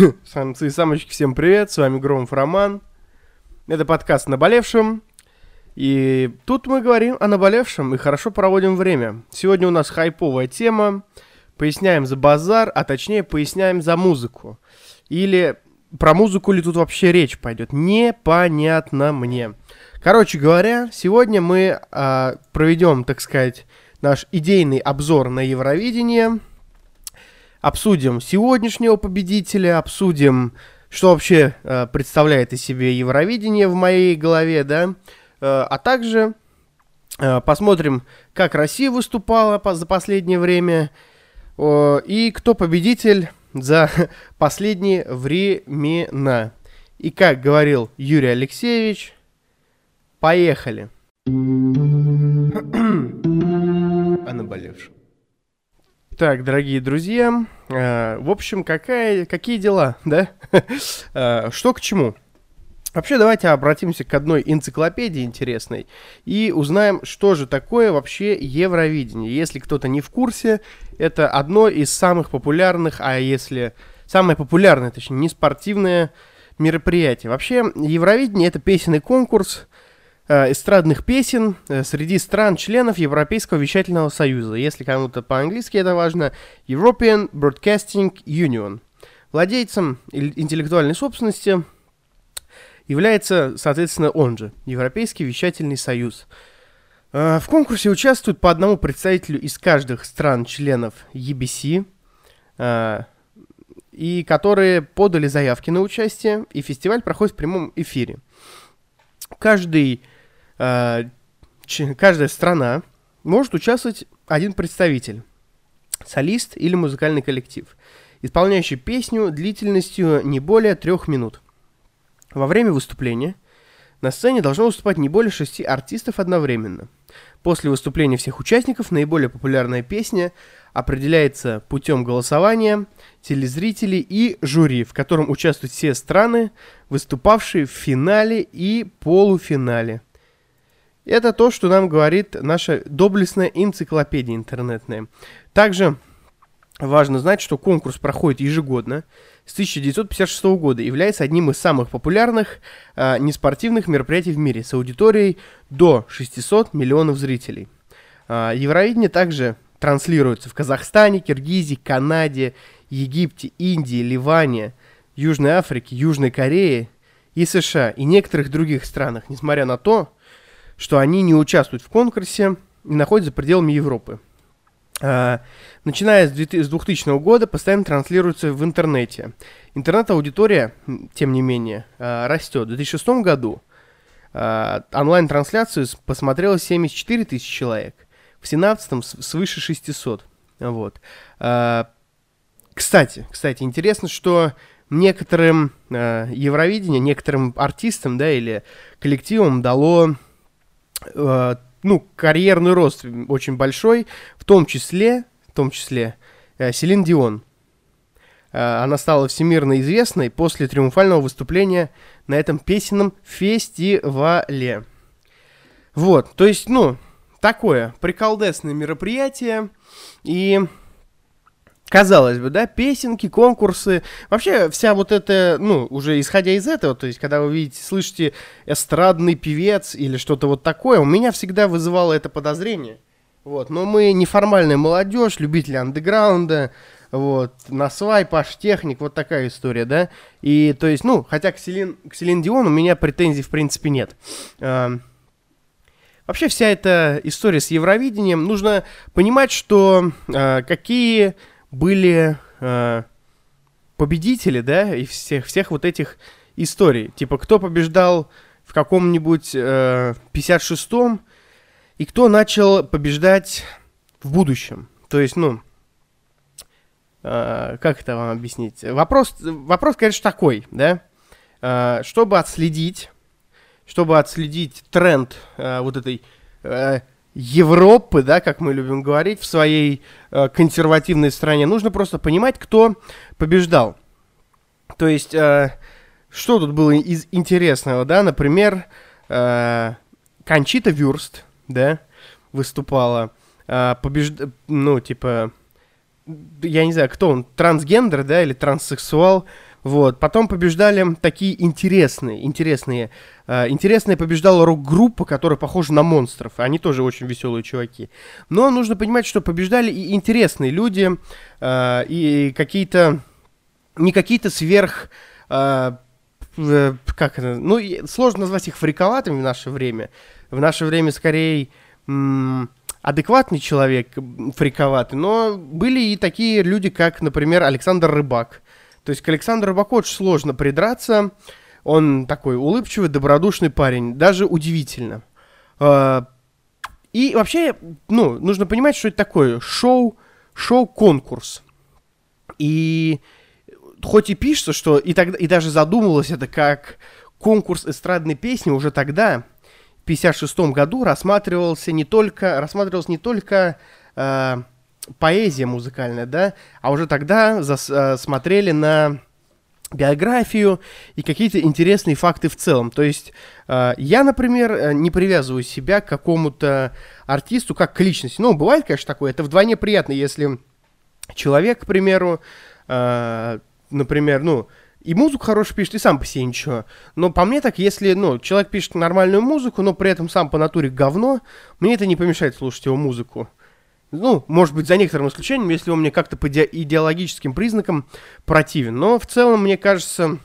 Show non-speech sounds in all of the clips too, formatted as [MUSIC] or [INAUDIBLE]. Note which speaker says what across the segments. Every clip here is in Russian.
Speaker 1: [LAUGHS] Самцы и самочки, всем привет, с вами Громов Роман. Это подкаст «Наболевшем». И тут мы говорим о наболевшем и хорошо проводим время. Сегодня у нас хайповая тема. Поясняем за базар, а точнее поясняем за музыку. Или про музыку ли тут вообще речь пойдет? Непонятно мне. Короче говоря, сегодня мы а, проведем, так сказать, наш идейный обзор на Евровидение. Обсудим сегодняшнего победителя, обсудим, что вообще а, представляет из себя Евровидение в моей голове, да. А, а также а, посмотрим, как Россия выступала по, за последнее время а, и кто победитель за [LAUGHS] последние времена. И как говорил Юрий Алексеевич, поехали. [CLEARS THROAT] о наболевшем. Так, дорогие друзья, э, в общем, какая, какие дела, [LAUGHS] да? э, что к чему? Вообще, давайте обратимся к одной энциклопедии интересной и узнаем, что же такое вообще Евровидение. Если кто-то не в курсе, это одно из самых популярных, а если самое популярное, точнее, не спортивное мероприятие. Вообще, Евровидение это песенный конкурс эстрадных песен э, среди стран-членов Европейского вещательного союза. Если кому-то по-английски это важно, European Broadcasting Union. Владельцем интеллектуальной собственности – является, соответственно, он же, Европейский вещательный союз. А, в конкурсе участвуют по одному представителю из каждых стран-членов EBC, и которые подали заявки на участие, и фестиваль проходит в прямом эфире. Каждый, каждая страна может участвовать один представитель, солист или музыкальный коллектив, исполняющий песню длительностью не более трех минут – во время выступления на сцене должно выступать не более шести артистов одновременно. После выступления всех участников наиболее популярная песня определяется путем голосования телезрителей и жюри, в котором участвуют все страны, выступавшие в финале и полуфинале. Это то, что нам говорит наша доблестная энциклопедия интернетная. Также важно знать, что конкурс проходит ежегодно – с 1956 года является одним из самых популярных э, неспортивных мероприятий в мире с аудиторией до 600 миллионов зрителей. Э, Евровидение также транслируется в Казахстане, Киргизии, Канаде, Египте, Индии, Ливане, Южной Африке, Южной Корее и США и некоторых других странах, несмотря на то, что они не участвуют в конкурсе и находятся за пределами Европы. А, начиная с 2000 года постоянно транслируется в интернете. Интернет-аудитория, тем не менее, а, растет. В 2006 году а, онлайн-трансляцию посмотрело 74 тысячи человек. В 2017 свыше 600. Вот. Кстати, кстати, интересно, что некоторым Евровидение, некоторым артистам, да, или коллективам дало ну, карьерный рост очень большой, в том числе, в том числе э, Селин Дион. Э, она стала всемирно известной после триумфального выступления на этом песенном фестивале. Вот, то есть, ну, такое приколдесное мероприятие, и Казалось бы, да, песенки, конкурсы, вообще вся вот эта, ну, уже исходя из этого, то есть, когда вы видите, слышите эстрадный певец или что-то вот такое, у меня всегда вызывало это подозрение. Вот, но мы неформальная молодежь, любители андеграунда, вот, на свай, паш, техник, вот такая история, да, и, то есть, ну, хотя к Селин, к Селин Дион у меня претензий, в принципе, нет. Вообще, вся эта история с Евровидением, нужно понимать, что а, какие были э, победители, да, и всех, всех вот этих историй. Типа, кто побеждал в каком-нибудь э, 56-м, и кто начал побеждать в будущем. То есть, ну, э, как это вам объяснить? Вопрос, вопрос, конечно, такой, да, э, чтобы отследить, чтобы отследить тренд э, вот этой э, Европы, да, как мы любим говорить, в своей э, консервативной стране. Нужно просто понимать, кто побеждал. То есть, э, что тут было из интересного, да, например, э, Кончита Вюрст, да, выступала, э, побежд... ну, типа, я не знаю, кто он, трансгендер, да, или транссексуал, Вот. Потом побеждали такие интересные, интересные. Э, интересная побеждала рок-группа, которая похожа на монстров. Они тоже очень веселые чуваки. Но нужно понимать, что побеждали и интересные люди, э, и какие-то... Не какие-то сверх... Э, как это? Ну, сложно назвать их фриковатыми в наше время. В наше время скорее... Адекватный человек, фриковатый, но были и такие люди, как, например, Александр Рыбак, то есть к Александру Рыбаку очень сложно придраться. Он такой улыбчивый, добродушный парень. Даже удивительно. А, и вообще, ну, нужно понимать, что это такое. Шоу, шоу-конкурс. И хоть и пишется, что и, тогда, и даже задумывалось это как конкурс эстрадной песни уже тогда, в 56 году, рассматривался не только, рассматривалось не только э, поэзия музыкальная, да, а уже тогда зас, э, смотрели на биографию и какие-то интересные факты в целом. То есть э, я, например, э, не привязываю себя к какому-то артисту как к личности. Ну, бывает, конечно, такое. Это вдвойне приятно, если человек, к примеру, э, например, ну, и музыку хорошую пишет, и сам по себе ничего. Но по мне так, если, ну, человек пишет нормальную музыку, но при этом сам по натуре говно, мне это не помешает слушать его музыку. Ну, может быть, за некоторым исключением, если он мне как-то по идеологическим признакам противен. Но в целом, мне кажется,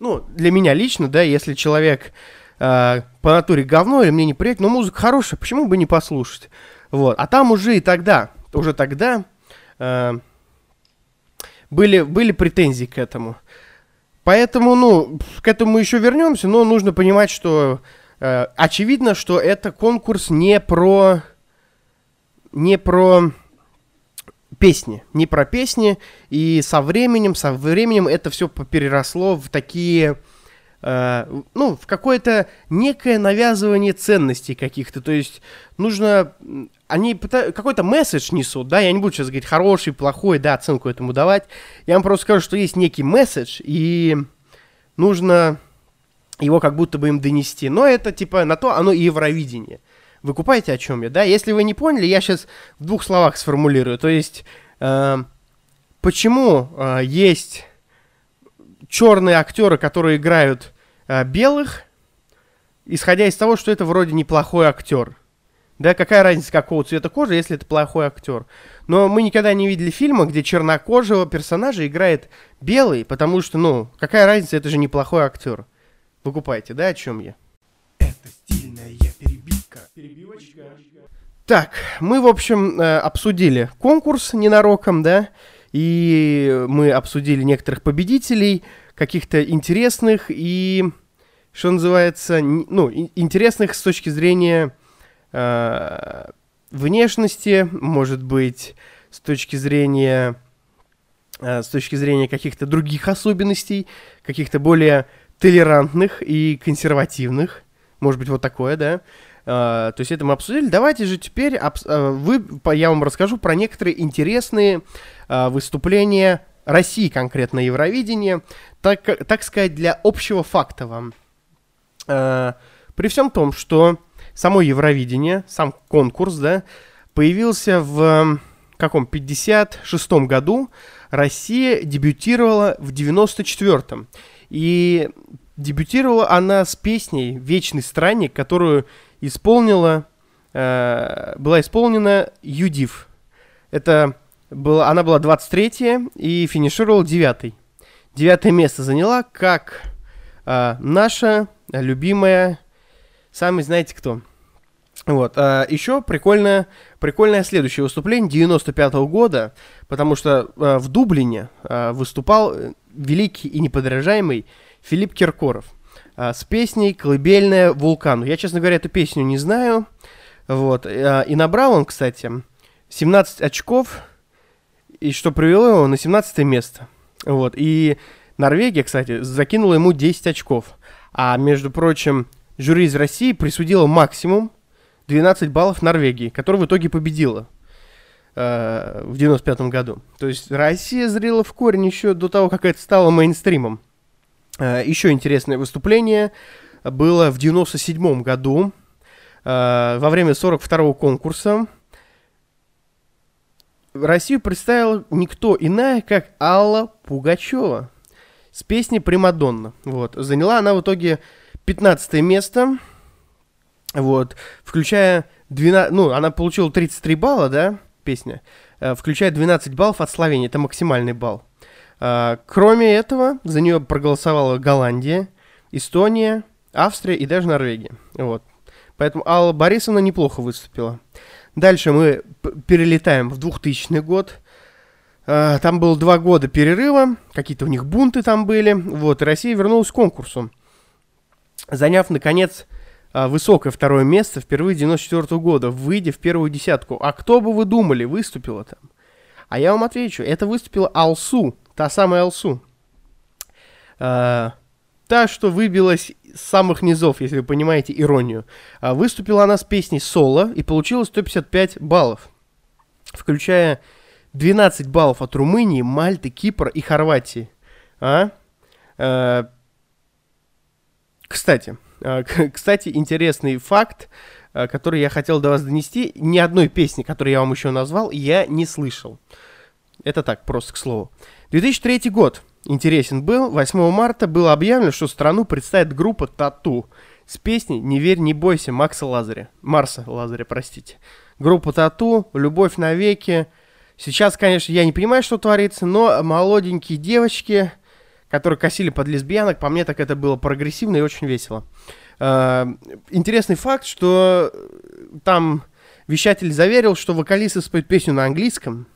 Speaker 1: ну, для меня лично, да, если человек э, по натуре говно или мне неприятно, но музыка хорошая, почему бы не послушать? Вот. А там уже и тогда, уже тогда э, были, были претензии к этому. Поэтому, ну, к этому мы еще вернемся, но нужно понимать, что э, очевидно, что это конкурс не про не про песни, не про песни, и со временем, со временем это все переросло в такие, э, ну, в какое-то некое навязывание ценностей каких-то, то есть нужно, они какой-то месседж несут, да, я не буду сейчас говорить хороший, плохой, да, оценку этому давать, я вам просто скажу, что есть некий месседж, и нужно его как будто бы им донести, но это, типа, на то оно и Евровидение. Вы купаете, о чем я, да? Если вы не поняли, я сейчас в двух словах сформулирую. То есть, э, почему э, есть черные актеры, которые играют э, белых, исходя из того, что это вроде неплохой актер. Да, какая разница, какого цвета кожи, если это плохой актер. Но мы никогда не видели фильма, где чернокожего персонажа играет белый, потому что, ну, какая разница, это же неплохой актер. Вы купаете, да, о чем я? Это Перебивочка. Так, мы, в общем, э, обсудили конкурс ненароком, да, и мы обсудили некоторых победителей, каких-то интересных и, что называется, ну, интересных с точки зрения э, внешности, может быть, с точки зрения э, с точки зрения каких-то других особенностей, каких-то более толерантных и консервативных, может быть, вот такое, да. Uh, то есть это мы обсудили. Давайте же теперь обс- uh, вы, я вам расскажу про некоторые интересные uh, выступления России конкретно Евровидение, так, так сказать, для общего факта вам. При всем том, что само Евровидение, сам конкурс, да, появился в каком 56-м году, Россия дебютировала в 94-м. И дебютировала она с песней «Вечный странник», которую исполнила, э, была исполнена Юдив. Это была, она была 23 и финишировала 9 Девятое место заняла, как э, наша любимая, сами знаете кто. Вот, а еще прикольное, прикольное следующее выступление 95 -го года, потому что а, в Дублине а, выступал великий и неподражаемый Филипп Киркоров с песней «Колыбельная вулкану». Я, честно говоря, эту песню не знаю. Вот. А, и набрал он, кстати, 17 очков, и что привело его на 17 место. Вот. И Норвегия, кстати, закинула ему 10 очков. А, между прочим, жюри из России присудило максимум 12 баллов Норвегии, которая в итоге победила э, в 95 году. То есть Россия зрела в корень еще до того, как это стало мейнстримом. Э, Еще интересное выступление было в 97 году э, во время 42-го конкурса. Россию представил никто иная, как Алла Пугачева. с песней «Примадонна». Вот. Заняла она в итоге 15 место, вот, включая 12, ну, она получила 33 балла, да, песня, э, включая 12 баллов от Словении, это максимальный балл. Э, кроме этого, за нее проголосовала Голландия, Эстония, Австрия и даже Норвегия, вот. Поэтому Алла Борисовна неплохо выступила. Дальше мы перелетаем в 2000 год. Э, там было два года перерыва, какие-то у них бунты там были, вот, и Россия вернулась к конкурсу, заняв, наконец, э, высокое второе место впервые 94 года, выйдя в первую десятку. А кто бы вы думали, выступила там? А я вам отвечу, это выступила Алсу, та самая Алсу. Э, та, что выбилась с самых низов, если вы понимаете иронию. Выступила она с песней «Соло» и получила 155 баллов, включая 12 баллов от Румынии, Мальты, Кипра и Хорватии. А? Э, кстати, э, [LAUGHS] кстати, интересный факт, э, который я хотел до вас донести. Ни одной песни, которую я вам еще назвал, я не слышал. Это так, просто к слову. 2003 год интересен был. 8 марта было объявлено, что страну представит группа Тату с песней «Не верь, не бойся» Макса Лазаря. Марса Лазаря, простите. Группа Тату, «Любовь навеки», Сейчас, конечно, я не понимаю, что творится, но молоденькие девочки, которые косили под лесбиянок, по мне так это было прогрессивно и очень весело. Э, интересный факт, что там вещатель заверил, что вокалисты споют песню на английском,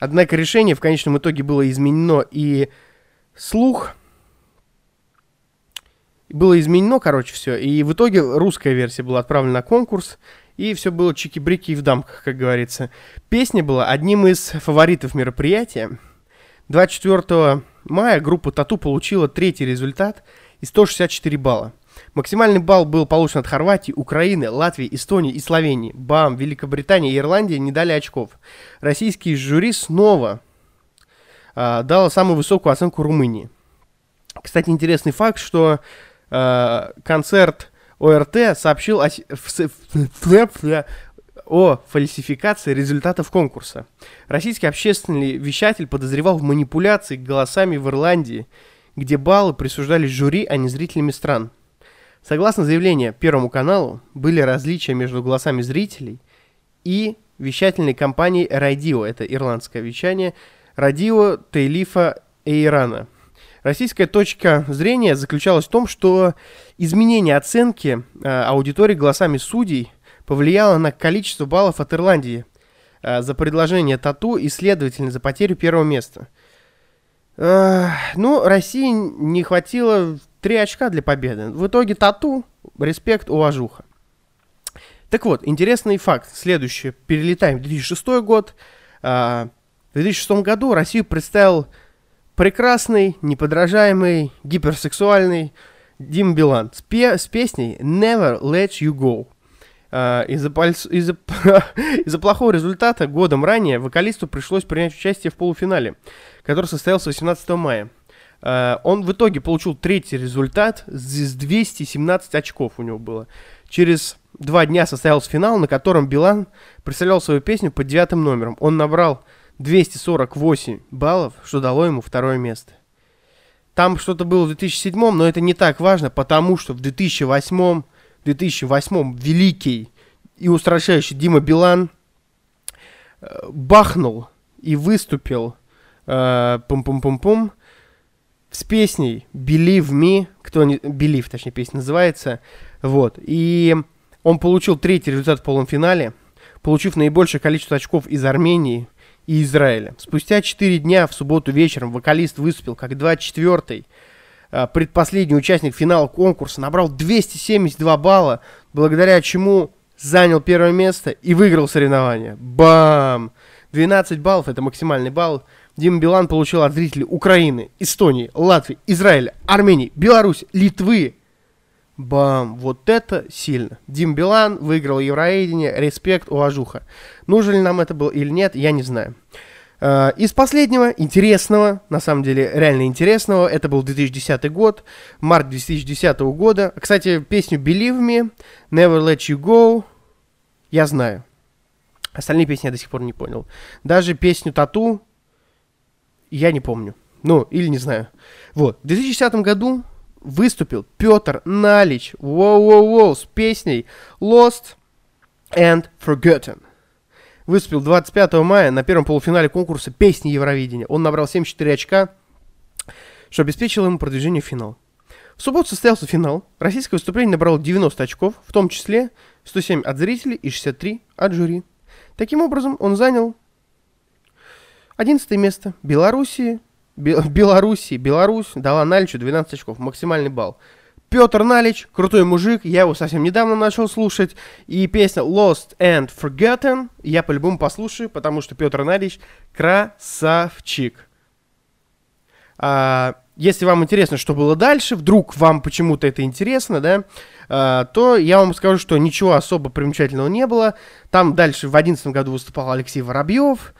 Speaker 1: однако решение в конечном итоге было изменено, и слух было изменено, короче, все. И в итоге русская версия была отправлена на конкурс и все было чики-брики и в дамках, как говорится. Песня была одним из фаворитов мероприятия. 24 мая группа Тату получила третий результат и 164 балла. Максимальный балл был получен от Хорватии, Украины, Латвии, Эстонии и Словении. Бам! Великобритания и Ирландия не дали очков. Российский жюри снова э, дал самую высокую оценку Румынии. Кстати, интересный факт, что э, концерт ОРТ сообщил о, о фальсификации результатов конкурса. Российский общественный вещатель подозревал в манипуляции голосами в Ирландии, где баллы присуждались жюри, а не зрителями стран. Согласно заявлению Первому каналу, были различия между голосами зрителей и вещательной компанией Radio, это ирландское вещание, Radio Тейлифа Эйрана – Российская точка зрения заключалась в том, что изменение оценки э, аудитории голосами судей повлияло на количество баллов от Ирландии э, за предложение тату и, следовательно, за потерю первого места. Ну, России не хватило 3 очка для победы. В итоге тату, респект, уважуха. Так вот, интересный факт. Следующий. Перелетаем в 2006 год. Э, в 2006 году Россию представил прекрасный, неподражаемый, гиперсексуальный Дим Билан с, пе- с песней Never Let You Go. Uh, из-за, из-за, [LAUGHS] из-за плохого результата годом ранее вокалисту пришлось принять участие в полуфинале, который состоялся 18 мая. Uh, он в итоге получил третий результат, с 217 очков у него было. Через два дня состоялся финал, на котором Билан представлял свою песню под девятым номером. Он набрал 248 баллов, что дало ему второе место. Там что-то было в 2007, но это не так важно, потому что в 2008, 2008 великий и устрашающий Дима Билан э, бахнул и выступил э, пум-пум-пум-пум с песней Believe Me, кто не... Believe, точнее, песня называется, вот, и он получил третий результат в полуфинале, получив наибольшее количество очков из Армении – и Израиля. Спустя 4 дня в субботу вечером вокалист выступил как 24-й а, предпоследний участник финала конкурса, набрал 272 балла, благодаря чему занял первое место и выиграл соревнование. Бам! 12 баллов, это максимальный балл. Дима Билан получил от зрителей Украины, Эстонии, Латвии, Израиля, Армении, Беларуси, Литвы, Бам, вот это сильно. Дим Билан выиграл Евровидение, респект, уважуха. Нужен ли нам это было или нет, я не знаю. Uh, из последнего, интересного, на самом деле реально интересного, это был 2010 год, март 2010 года. Кстати, песню Believe Me, Never Let You Go, я знаю. Остальные песни я до сих пор не понял. Даже песню Тату я не помню. Ну, или не знаю. Вот. В 2010 году выступил Петр Налич, воу-воу-воу, с песней Lost and Forgotten. Выступил 25 мая на первом полуфинале конкурса «Песни Евровидения». Он набрал 74 очка, что обеспечило ему продвижение в финал. В субботу состоялся финал. Российское выступление набрало 90 очков, в том числе 107 от зрителей и 63 от жюри. Таким образом, он занял 11 место. Белоруссии, [LAUGHS] Белоруссии, Беларусь дала Наличу 12 очков, максимальный балл. Петр Налич, крутой мужик, я его совсем недавно начал слушать, и песня Lost and Forgotten я по-любому послушаю, потому что Петр Налич красавчик. А, если вам интересно, что было дальше, вдруг вам почему-то это интересно, да, а, то я вам скажу, что ничего особо примечательного не было. Там дальше в 2011 году выступал Алексей Воробьев,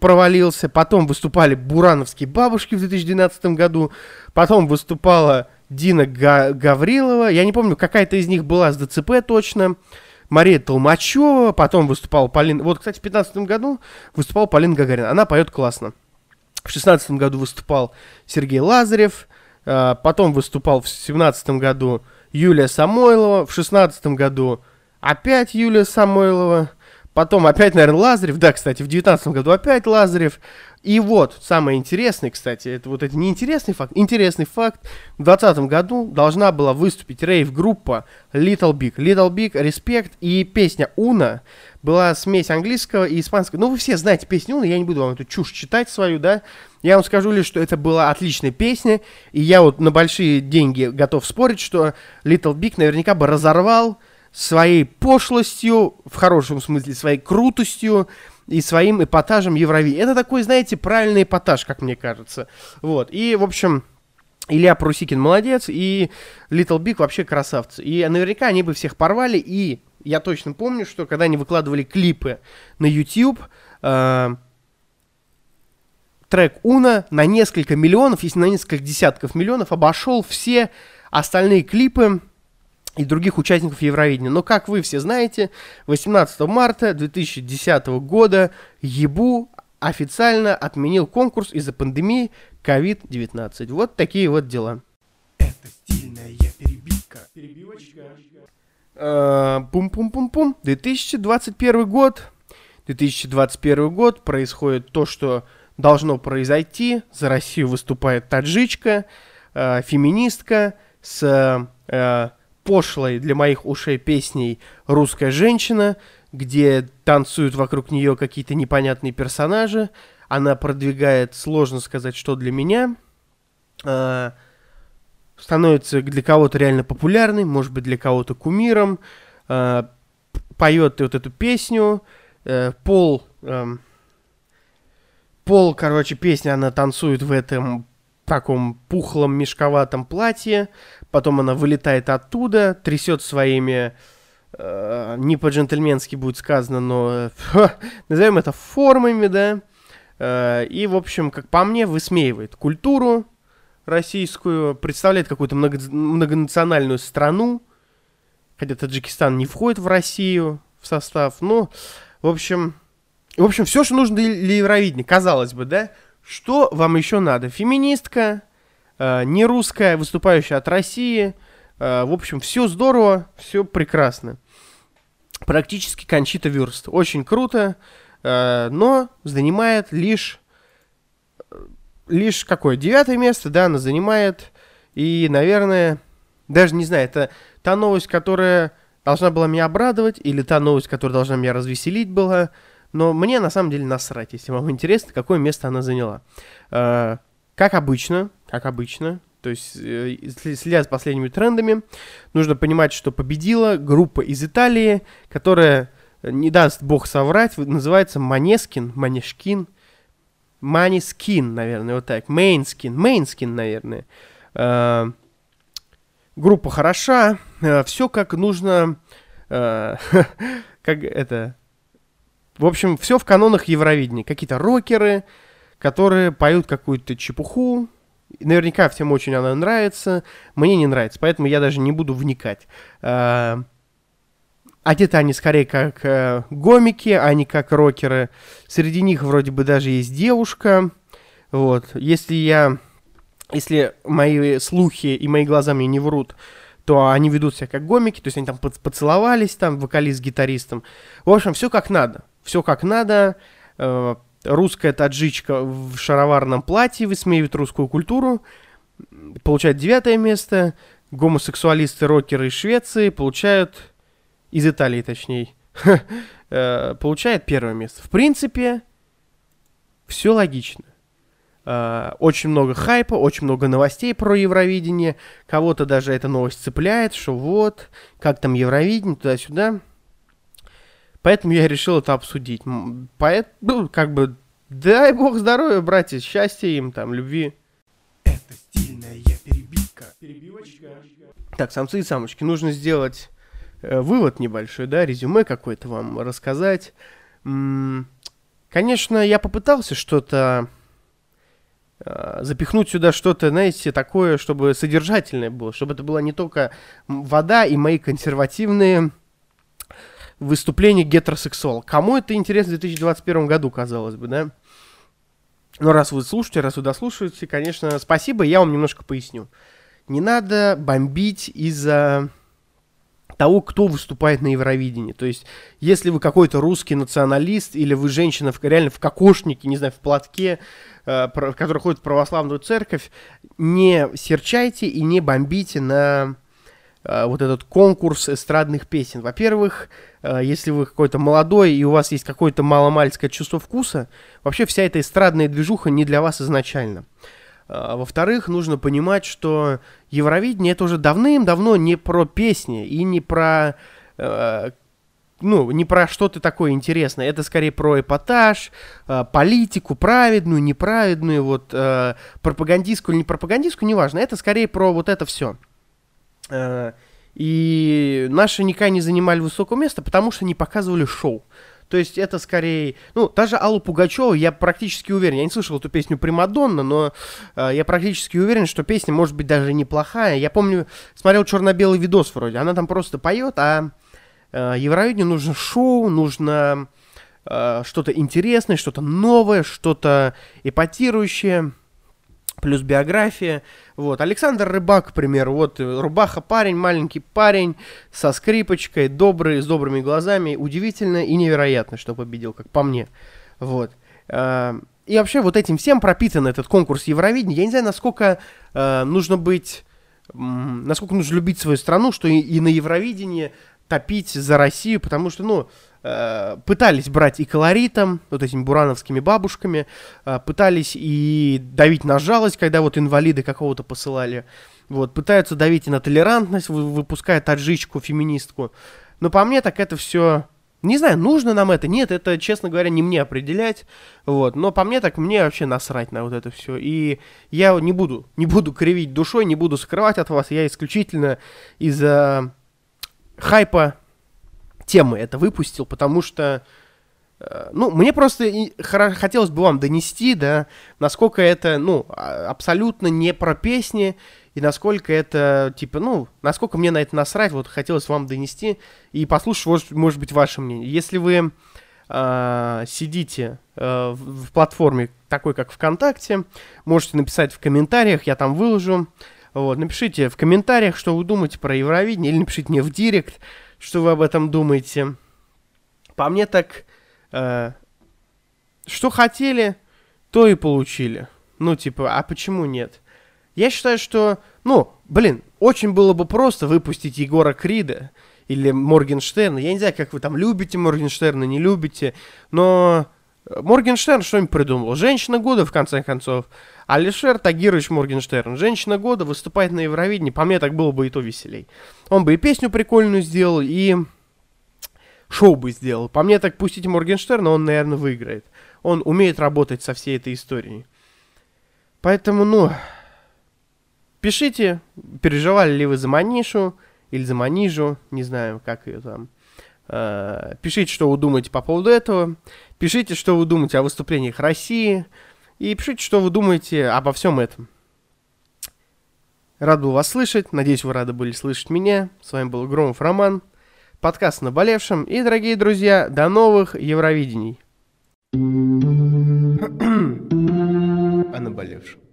Speaker 1: провалился. Потом выступали бурановские бабушки в 2012 году. Потом выступала Дина Га- Гаврилова. Я не помню, какая-то из них была с ДЦП точно. Мария Толмачева. Потом выступала Полина... Вот, кстати, в 2015 году выступала Полина Гагарина. Она поет классно. В 2016 году выступал Сергей Лазарев. А, потом выступал в 2017 году Юлия Самойлова. В 2016 году опять Юлия Самойлова. Потом опять, наверное, Лазарев. Да, кстати, в 2019 году опять Лазарев. И вот, самое интересное, кстати, это вот это неинтересный факт, интересный факт. В 2020 году должна была выступить рейв-группа Little Big. Little Big, Respect и песня Уна была смесь английского и испанского. Ну, вы все знаете песню Уна, я не буду вам эту чушь читать свою, да. Я вам скажу лишь, что это была отличная песня, и я вот на большие деньги готов спорить, что Little Big наверняка бы разорвал своей пошлостью, в хорошем смысле, своей крутостью и своим эпатажем Евровидения. Это такой, знаете, правильный эпатаж, как мне кажется. Вот. И, в общем, Илья Прусикин молодец, и Little Big вообще красавцы. И наверняка они бы всех порвали, и я точно помню, что когда они выкладывали клипы на YouTube, э, трек Уна на несколько миллионов, если на несколько десятков миллионов, обошел все остальные клипы и других участников Евровидения. Но, как вы все знаете, 18 марта 2010 года ЕБУ официально отменил конкурс из-за пандемии COVID-19. Вот такие вот дела. Это стильная перебивка. Перебивочка. А, пум-пум-пум-пум. 2021 год. 2021 год происходит то, что должно произойти. За Россию выступает таджичка, э, феминистка с э, пошлой для моих ушей песней «Русская женщина», где танцуют вокруг нее какие-то непонятные персонажи. Она продвигает, сложно сказать, что для меня. Э, становится для кого-то реально популярной, может быть, для кого-то кумиром. Э, поет вот эту песню. Э, пол... Э, пол, короче, песня, она танцует в этом таком пухлом мешковатом платье, потом она вылетает оттуда, трясет своими, э, не по-джентльменски будет сказано, но э, назовем это формами, да, э, и, в общем, как по мне, высмеивает культуру российскую, представляет какую-то много, многонациональную страну, хотя Таджикистан не входит в Россию в состав, ну, в общем, в общем, все, что нужно для Евровидения, казалось бы, да, что вам еще надо? Феминистка, не русская, выступающая от России. Э, в общем, все здорово, все прекрасно. Практически Кончита Вюрст. Очень круто, э, но занимает лишь... Лишь какое? Девятое место, да, она занимает. И, наверное, даже не знаю, это та новость, которая должна была меня обрадовать, или та новость, которая должна меня развеселить была. Но мне на самом деле насрать, если вам интересно, какое место она заняла. Как обычно, как обычно, то есть, э, следя за последними трендами, нужно понимать, что победила группа из Италии, которая, э, не даст бог соврать, называется Манескин, Манешкин, Манискин, наверное, вот так, Мейнскин, Мейнскин, наверное. Э, группа хороша, все как нужно, [LAUGHS] как это, в общем, все в канонах Евровидения. Какие-то рокеры, которые поют какую-то чепуху. Наверняка всем очень она нравится. Мне не нравится, поэтому я даже не буду вникать. А, одеты они скорее как э, гомики, а не как рокеры. Среди них вроде бы даже есть девушка. Вот. Если я если мои слухи и мои глаза мне не врут, то они ведут себя как гомики, то есть они там поцеловались, там, вокалист с гитаристом. В общем, все как надо. Все как надо. Э, русская таджичка в шароварном платье высмеивает русскую культуру, получает девятое место. Гомосексуалисты, рокеры из Швеции получают, из Италии точнее, [LAUGHS] э, получает первое место. В принципе, все логично. Uh, очень много хайпа, очень много новостей про Евровидение. Кого-то даже эта новость цепляет, что вот, как там Евровидение, туда-сюда. Поэтому я решил это обсудить. Поэтому, ну, как бы, дай бог здоровья, братья, счастья им, там, любви. Это стильная перебивка. Перебивочка. Так, самцы и самочки, нужно сделать э, вывод небольшой, да, резюме какое-то вам рассказать. М-м- конечно, я попытался что-то э, запихнуть сюда что-то, знаете, такое, чтобы содержательное было, чтобы это была не только вода и мои консервативные выступление гетеросексуала. Кому это интересно в 2021 году, казалось бы, да? Но раз вы слушаете, раз вы дослушаете, конечно, спасибо, я вам немножко поясню. Не надо бомбить из-за того, кто выступает на Евровидении. То есть, если вы какой-то русский националист, или вы женщина в, реально в кокошнике, не знаю, в платке, э, про, который ходит в православную церковь, не серчайте и не бомбите на вот этот конкурс эстрадных песен. Во-первых, э, если вы какой-то молодой и у вас есть какое-то маломальское чувство вкуса, вообще вся эта эстрадная движуха не для вас изначально. Э, во-вторых, нужно понимать, что Евровидение это уже давным-давно не про песни и не про ну, не про что-то такое интересное, это скорее про эпатаж, политику праведную, неправедную, вот, пропагандистскую или не пропагандистскую, неважно, это скорее про вот это все. Э, и наши никогда не занимали высокое место, потому что не показывали шоу. То есть это скорее... Ну, даже Аллу Пугачеву я практически уверен, я не слышал эту песню Примадонна, но э, я практически уверен, что песня может быть даже неплохая. Я помню, смотрел черно-белый видос вроде, она там просто поет, а э, Евровидению нужно шоу, нужно э, что-то интересное, что-то новое, что-то эпатирующее плюс биография. Вот, Александр Рыбак, к примеру, вот рубаха парень, маленький парень, со скрипочкой, добрый, с добрыми глазами, удивительно и невероятно, что победил, как по мне. Вот. А, и вообще вот этим всем пропитан этот конкурс Евровидения. Я не знаю, насколько э, нужно быть, насколько нужно любить свою страну, что и, и на Евровидении топить за Россию, потому что, ну, Э, пытались брать и колоритом, вот этими бурановскими бабушками, э, пытались и давить на жалость, когда вот инвалиды какого-то посылали, вот, пытаются давить и на толерантность, выпуская таджичку, феминистку. Но по мне так это все... Не знаю, нужно нам это, нет, это, честно говоря, не мне определять, вот, но по мне так мне вообще насрать на вот это все, и я не буду, не буду кривить душой, не буду скрывать от вас, я исключительно из-за хайпа темы это выпустил, потому что, э, ну, мне просто хотелось бы вам донести, да, насколько это, ну, а, абсолютно не про песни, и насколько это, типа, ну, насколько мне на это насрать, вот хотелось вам донести и послушать, может, быть, ваше мнение. Если вы э, сидите э, в, в платформе такой, как ВКонтакте, можете написать в комментариях, я там выложу. Вот, напишите в комментариях, что вы думаете про Евровидение, или напишите мне в директ, что вы об этом думаете. По мне так, э, что хотели, то и получили. Ну, типа, а почему нет? Я считаю, что, ну, блин, очень было бы просто выпустить Егора Крида или Моргенштерна. Я не знаю, как вы там любите Моргенштерна, не любите, но Моргенштерн что-нибудь придумал. Женщина года, в конце концов. Алишер Тагирович Моргенштерн. Женщина года выступает на Евровидении. По мне так было бы и то веселей. Он бы и песню прикольную сделал, и шоу бы сделал. По мне так пустите Моргенштерна, он, наверное, выиграет. Он умеет работать со всей этой историей. Поэтому, ну, пишите, переживали ли вы за Манишу или за Манижу, не знаю, как ее там. Э, пишите, что вы думаете по поводу этого. Пишите, что вы думаете о выступлениях России. И пишите, что вы думаете обо всем этом. Рад был вас слышать. Надеюсь, вы рады были слышать меня. С вами был Громов Роман. Подкаст «Наболевшим». И, дорогие друзья, до новых Евровидений. [CLEARS THROAT] О наболевшем.